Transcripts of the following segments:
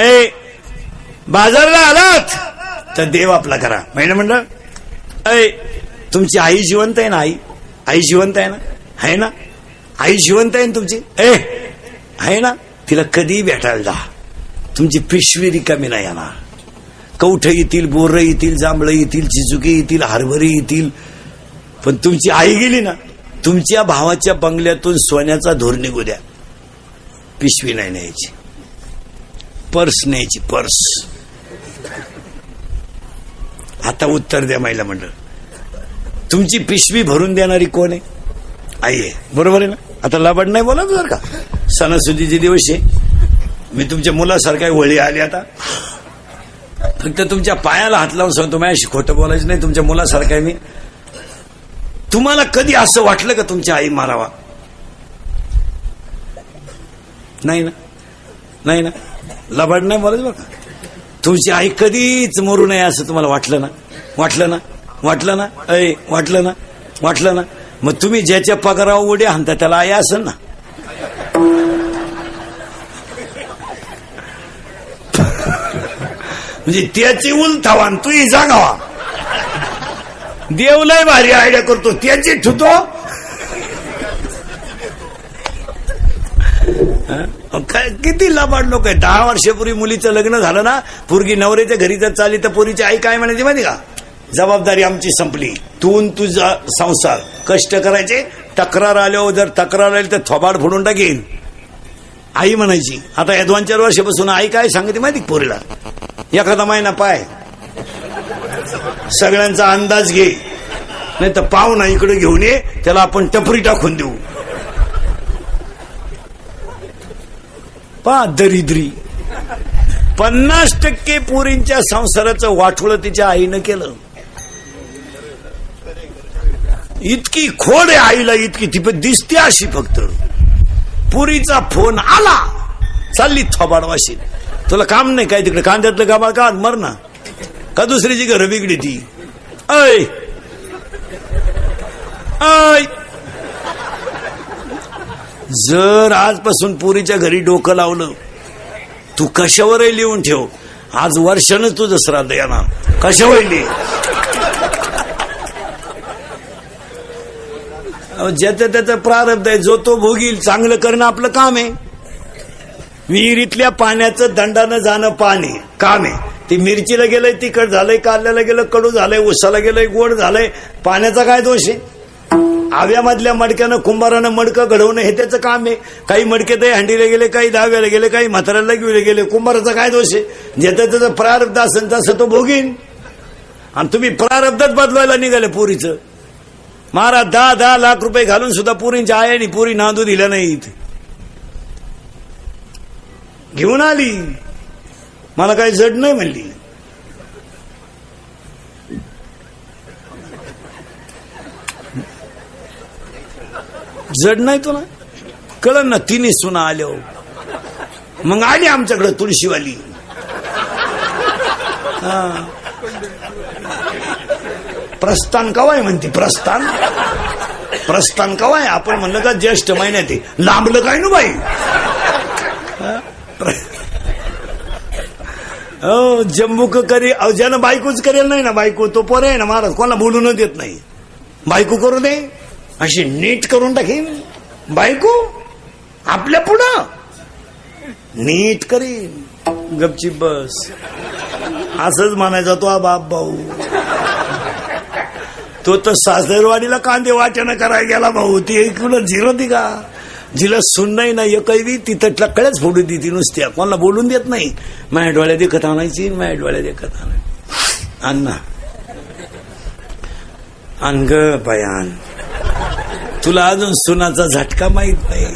ए बाजारला आलात? तर देव आपला करा. महिना म्हणलं ऐ तुमची आई जिवंत आहे ना आई? आई जिवंत आहे ना? आहे ना? आई जिवंत आहे ना तुमची? ए आहे ना? तिला कधी भेटायला जा. तुमची पिशवी रिकामी नाही येणार. कौठ येतील बोर येतील जांभळं येतील चिचुके येतील हरभरे येतील. पण तुमची आई गेली ना तुमच्या भावाच्या बंगल्यातून सोन्याचा धोर निघू द्या. पिशवी नाही न्यायची. पर्स न्यायची पर्स. आता उत्तर द्या महिला मंडळ. तुमची पिशवी भरून देणारी कोण आहे? आई आहे. बरोबर आहे ना? आता लबड नाही बोला बरं का? सणासुदीचे दिवस आहे. मी तुमच्या मुलासारखा वळी आली आता. फक्त तुमच्या पायाला हात लावून सांगतो माझ्याशी खोटं बोलायचं नाही तुमच्या मुलासारखा आहे मी. तुम्हाला कधी असं वाटलं का तुमच्या आई मारावा? नाही ना? नाही ना? लबाड नाही बोलायचं बघा. तुमची आई कधीच मरू नये असं तुम्हाला वाटलं ना? वाटलं ना? वाटलं ना? अय वाटलं ना? वाटलं ना? मग तुम्ही ज्याच्या पगारावर उड्या हाणता त्याला आई असेल ना? म्हणजे त्याची उलथावान तू जागावा. देवलाय भारी आयडिया करतो. त्याची ठुतो काय किती लबाड लोक आहे दहा वर्षापूर्वी मुलीचं लग्न झालं ना पूर्गी नवऱ्याच्या घरी जर चालली तर पोरीची आई काय म्हणायची माहिती का? जबाबदारी आमची संपली. तून तुझा संसार. कष्ट करायचे तक्रार आल्यावर जर तक्रार आली तर थोबाड फोडून टाकेन. आई म्हणायची आता या दोन चार वर्षापासून आई काय सांगते माहिती पोरीला? एखादा महिना पाय. सगळ्यांचा अंदाज घे. नाही तर पाहुणा इकडे घेऊन ये त्याला आपण टपरी टाकून देऊ. पा दरिद्री. पन्नास टक्के पुरींच्या संसाराचं वाठोळ तिच्या आईनं केलं. इतकी खोड आहे आईला इतकी ती पण दिसते अशी फक्त. पुरीचा फोन आला. चालली थोबाडवाशी. तुला काम नाही काय तिकडे? कांद्यातलं गाबा का? मर ना. का दुसरीची घरं बिगडी ती? ऐ! ऐ! जर आजपासून पुरीच्या घरी डोकं लावलं तू कशावरही लिहून ठेव. आज वर्षानं तुझं श्राद्ध येणार. कशावर लिहि. ज्याचा त्याचा प्रारब्ध आहे जो तो भोगील चांगलं करणं आपलं काम आहे. विहिरीतल्या पाण्याचं दंडानं जाणं पाणी काम आहे. ती मिरचीला गेलंय तिखट झालंय काल्याला गेलं कडू झालंय उसाला गेलंय गोड झालंय पाण्याचा काय दोष आहे? आव्यामधल्या मडक्यानं कुंभारानं मडकं घडवणं हे त्याचं काम आहे. काही मडके तर हंडीला गेले काही दहाव्याला गेले काही म्हाताऱ्याला घेऊन गेले. कुंभाराचा काय दोष आहे? ज्याचं त्याचं प्रारब्ध असेल तसं तो भोगीन. आणि तुम्ही प्रारब्धच बदलवायला निघाले पुरीचं. महाराज दहा दहा लाख रुपये घालून सुद्धा पुरींच्या आयाने पुरी नांदू दिल्या इथे. घेऊन आली. मला काही जड नाही म्हणली. जड नाही तुला कळन ना तिने सुना आल्या मग आली आमच्याकडे तुळशीवाली. प्रस्थान कवाय म्हणते प्रस्थान? प्रस्थान कवाय आपण म्हणलं का ज्येष्ठ महिन्यात आहे. लांबलं काय ना बाई? हो? जम्बूक करी अहो, ज्यानं बायकोच करेल नाही ना बायको तो पोरे आहे ना महाराज कोणाला बोलू न देत नाही. बायको करू दे. अशी नीट करून टाकीन बायको आपल्या पुढं. नीट करीन. गपची बस. असंच म्हणायचा तो बाप भाऊ. तो तर सासरवाडीला कांदे वाचन करायला गेला भाऊ. ती ऐकून झिरो ती का? जिला सुन नाही ना एकही तिथं टक्कळच फोडू दी ती नुसत्या. कोणाला बोलून देत नाही. माझ्या डोळ्या देखत आणायची माझ्या डोळ्यात देखत आणायची. अण्णा. अन ग बयान. तुला अजून सुनाचा झटका माहीत नाही.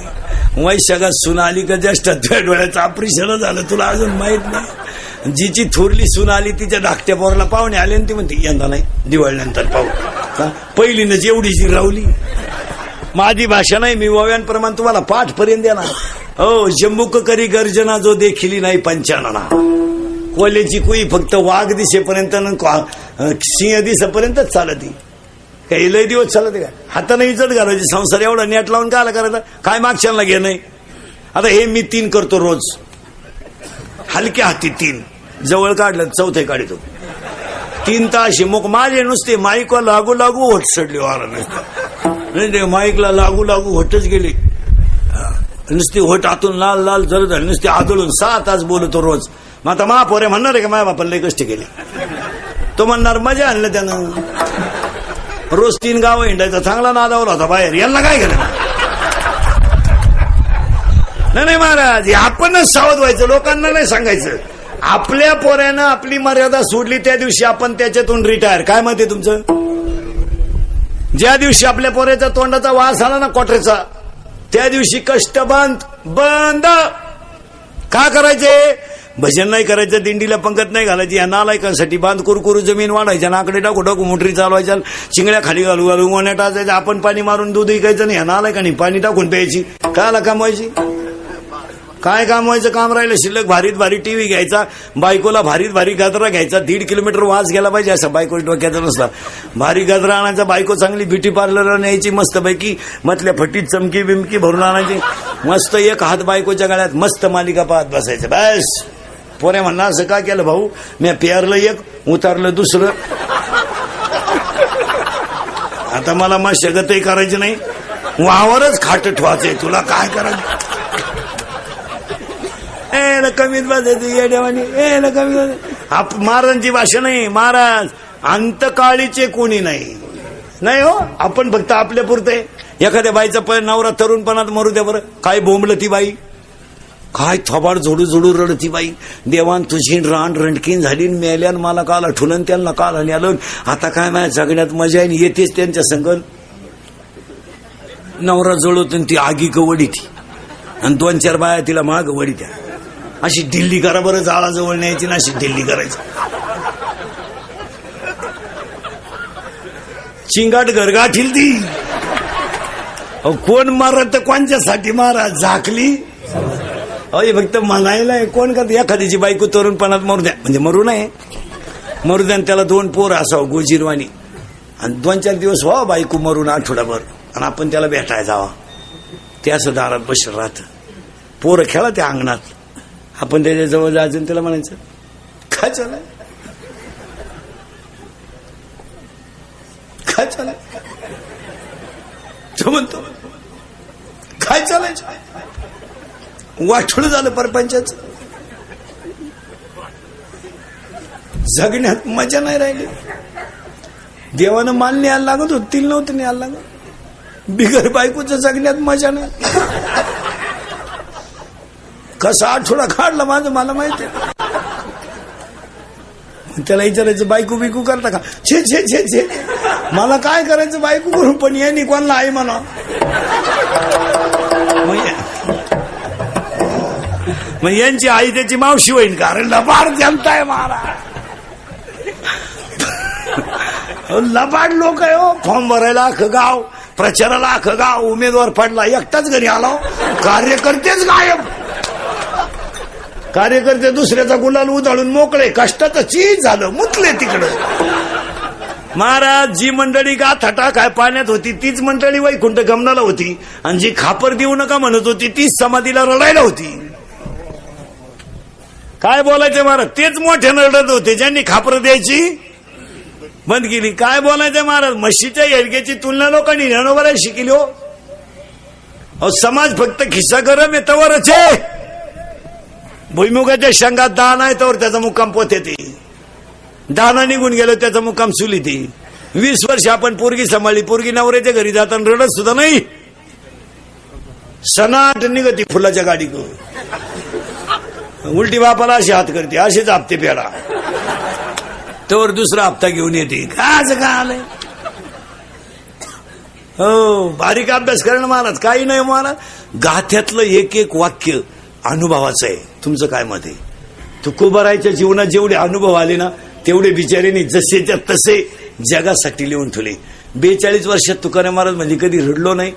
वैशाखात सुन आली का ज्येष्ठ तुझ्या डोळ्याचं ऑपरेशन झालं तुला अजून माहीत नाही. जिची थोरली सुन आली तिच्या धाकट्या पोराला पाहुणे आले आणि ती म्हणते यंदा नाही दिवाळीनंतर पाहू. का? पहिलीनं एवढी जी रावली. माझी भाषा नाही मी वव्यांप्रमाणे तुम्हाला पाठ पर्यंत देणार. हो जम्बुक करी गर्जना जो देखिली नाही पंचानना. कोल्याची कुई फक्त वाघ दिसेपर्यंत न सिंह दिसेपर्यंतच चालती. काही लय दिवस चालत का? हाताने इजत घालायची संसार एवढा नेट लावून काय करायचं? काय मागच्याला घे नाही आता हे मी तीन करतो रोज. हलक्या हाती तीन. जवळ काढलं चौथे काढतो. तीन ताशी मग माझे नुसते माईकला लागू लागू होट सडले वारा नाही माईकला लागू लागू होटच गेले. नुसती होट आतून लाल लाल जर झाली नुसती आदळून सहा तास बोलतो रोज. मग आता महापोरे म्हणणार आहे का? माझ्या बापाला लय कष्ट केले. तो म्हणणार मजा आणलं त्यानं. रोज तीन गाव हिंडायचा. चांगला नादावला होता बाहेर. यांना काय केलं? नाही नाही महाराज आपणच सावध व्हायचं. लोकांना नाही सांगायचं. आपल्या पोऱ्यानं आपली मर्यादा सोडली त्या दिवशी आपण त्याच्यातून रिटायर काय म्हणते तुमचं? ज्या दिवशी आपल्या पोऱ्याच्या तोंडाचा वास आला ना कोटऱ्याचा त्या दिवशी कष्ट बंद बंद. का करायचे? भजन नाही करायचं दिंडीला पंगत नाही घालायची या नालायकांसाठी बांध करू जमीन वाढायच्या नाकडे टाकू टाकू मोटरी चालवायच्या चिंगड्या खाली घालू घालू गोण्या टाचायचं आपण पाणी मारून दूध विकायचं नाही या नालायकांनी पाणी टाकून प्यायची. कायला कामवायची? काय काम व्हायचं काम राहिलं शिल्लक भारीत भारी टीव्ही घ्यायचा बायकोला भारीत भारी गजरा घ्यायचा दीड किलोमीटर वास गेला पाहिजे असं बायको डोक्याचा नसला भारी गजरा आणायचा बायको चांगली ब्युटी पार्लर न्यायची मस्तपैकी मधल्या फटीत चमकी बिमकी भरून आणायची. मस्त एक हात बायकोच्या गळ्यात मस्त मालिका पाहत बसायचं बस! पोरे म्हणला असं का केलं भाऊ? मी पेरलं एक उतारलं दुसरं. आता मला मग शगतही करायची नाही. वावरच खाट ठेवायचंय तुला काय करायचं? ए कमीत बसायचं देवानी ए ना कमी आप महाराजांची भाषा नाही महाराज अंतकाळीचे कोणी नाही. नाही हो आपण फक्त आपल्या पुरते. एखाद्या बाईचा पण नवरा तरुणपणात मरू द्या बरं. काय बोंबलं ती बाई? काय थोबाड झोडू झोडू रडती बाई. देवान तुझी रान रणकीन झाली मेल्यान मला काल आठवलं त्यांना काल आणि आलं आता काय माझ्या जगण्यात मजा आहे येतेच त्यांच्या संगल नवरा जळवतो ती आगी गवडी ती. आणि दोन चार बाया तिला माग वडी त्या. अशी दिल्ली करा बरं जाळाजवळ न्यायची ना अशी दिल्ली करायची. चिंगाट गरगाठील ती. अहो, कोण मारत तर कोणच्यासाठी मारा? झाकली. अय फक्त म्हणायला आहे, कोण करते? एखाद्याची बायको तरुणपणात मरू द्या. म्हणजे मरू नये. मरू द्या आणि त्याला दोन पोर असावं गोजीरवाणी. आणि दोन चार दिवस व्हा बायको मरून आठवडाभर. आणि आपण त्याला भेटायला जावा. ते असं दारात बसलं राहतं. पोरं खेळा त्या अंगणात. आपण त्याच्याजवळ जायचं आणि त्याला म्हणायचं काय चालाय काय चालाय तो म्हणतो काय चालायचं वाटोळ झालं परपंचाच. जगण्यात मजा नाही राहिली. देवानं माल न्यायला लागत होत तिल नव्हतं न्यायला लागत. बिगर बायकोचं जगण्यात मजा नाही. कसा आठवडा काढला माझं मला माहिती आहे. त्याला विचारायचं बायको बिकू करता का? छे छे छे छे. मला काय करायचं बायको करू पण यांनी कोणाला आहे म्हणा मग यांची आई त्याची मावशी होईल का? अरे लबाड जनता आहे महाराज. लबाड लोक आहे हो. फॉर्म भरायला अख गाव प्रचाराला अख गाव उमेदवार पडला एकटाच घरी आला हो. कार्यकर्तेच गायब. कार्यकर्ते दुसऱ्याचा गुलाल उधळून मोकळे कष्टाचं चीज झालं मुतले तिकडं. महाराज जी मंडळी का थटा काय पाण्यात होती तीच मंडळी वैकुंठ गमनाला होती. आणि जी खापर देऊ नका म्हणत होती तीच समाधीला रडायला होती. काय बोलायचे महाराज? तेच मोठे रडत होते. ज्यांनी खापर द्यायची? बंद केली. काय बोलायचं महाराज? म्हशीच्या येडग्याची तुलना लोकांनी रणोबरा शिकली हो. अहो, समाज फक्त खिस्सा गरम येतवरच आहे. भुईमुगाच्या शेंगात दान आहे तर त्याचा मुक्काम पोत येते दाना निघून गेलो त्याचा मुक्काम सुली ती वीस वर्ष आपण पोरगी सांभाळली. पोरगी नवऱ्याच्या घरी जाताना रडत सुद्धा नाही. सनाट निघती फुलाच्या गाडी उलटी बापाला अशी हात करते असेच हप्ते पेडा तर दुसरा हप्ता घेऊन येते. काय का आलंय? हो बारीक अभ्यास करणं महाराज काही नाही महाराज गाथ्यातलं एक एक वाक्य अनुभवाचं आहे. तुमचं काय मत आहे? तुकोबारायच्या जीवनात जेवढे अनुभव आले ना तेवढे बिचारीने जसेच्या तसे जगासाठी लिहून ठेवले. बेचाळीस वर्षात तुकाराम महाराज म्हणजे कधी रडलो नाही.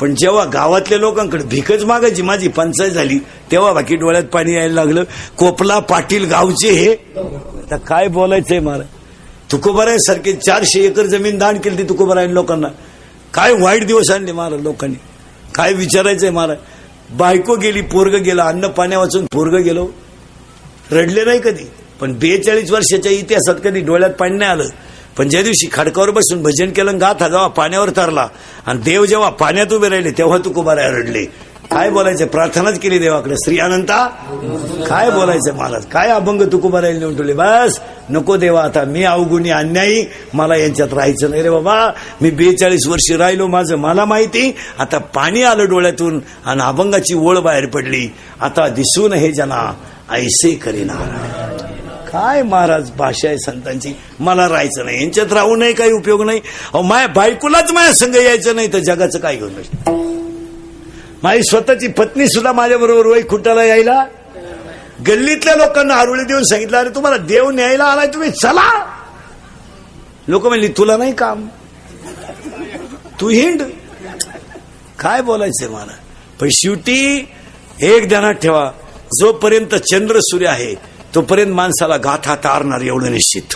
पण जेव्हा गावातल्या लोकांकडे भिकच मागायची माझी पंचायत झाली तेव्हा बाकी डोळ्यात पाणी यायला लागलं. कोपला पाटील गावचे हे. आता काय बोलायचंय मला? तुकोबराय सारखे चारशे एकर जमीन दान केली ती तुकोबाराय लोकांना. काय वाईट दिवस आणले मला लोकांनी? काय विचारायचंय मला? बायको गेली पोरग गेला अन्न पाण्या वाचून पोरग गेलो. रडले नाही कधी? पण बेचाळीस वर्षाच्या इतिहासात कधी डोळ्यात पाणी नाही आलं. पण ज्या दिवशी खडकावर बसून भजन केलं गाथा जेव्हा पाण्यावर तरला आणि देव जेव्हा पाण्यात उभे राहिले तेव्हा तू कुमारा रडले. काय बोलायचं? प्रार्थनाच केली देवाकडे. श्री अनंता काय बोलायचं महाराज? काय अभंग तुकोबारायला नेऊन ठेवले? बस नको देवा आता. मी अवगुणी अन्यायी. मला यांच्यात राहायचं नाही रे बाबा. मी बेचाळीस वर्ष राहिलो माझं. मला माहिती आता पाणी आलं डोळ्यातून आणि अभंगाची ओळ बाहेर पडली. आता दिसून हे जना ऐसे करीना. काय महाराज भाषा आहे संतांची? मला राहायचं नाही. यांच्यात राहू नये काही उपयोग नाही. अहो माया बायकोलाच माझ्या संघ यायचं नाही तर जगाचं काय घेऊन बसलं? माझी स्वतःची पत्नी सुद्धा माझ्या बरोबर वैकुंठाला यायला? गल्लीतल्या लोकांना आरुळी देऊन सांगितलं अरे तुम्हाला देव न्यायला आलाय तुम्ही चला. लोक म्हणली तुला नाही काम. तू हिंड. काय बोलायचंय मला? पण शेवटी एक ध्यानात ठेवा जोपर्यंत चंद्र सूर्य आहे तोपर्यंत माणसाला गाथा तारणार एवढं निश्चित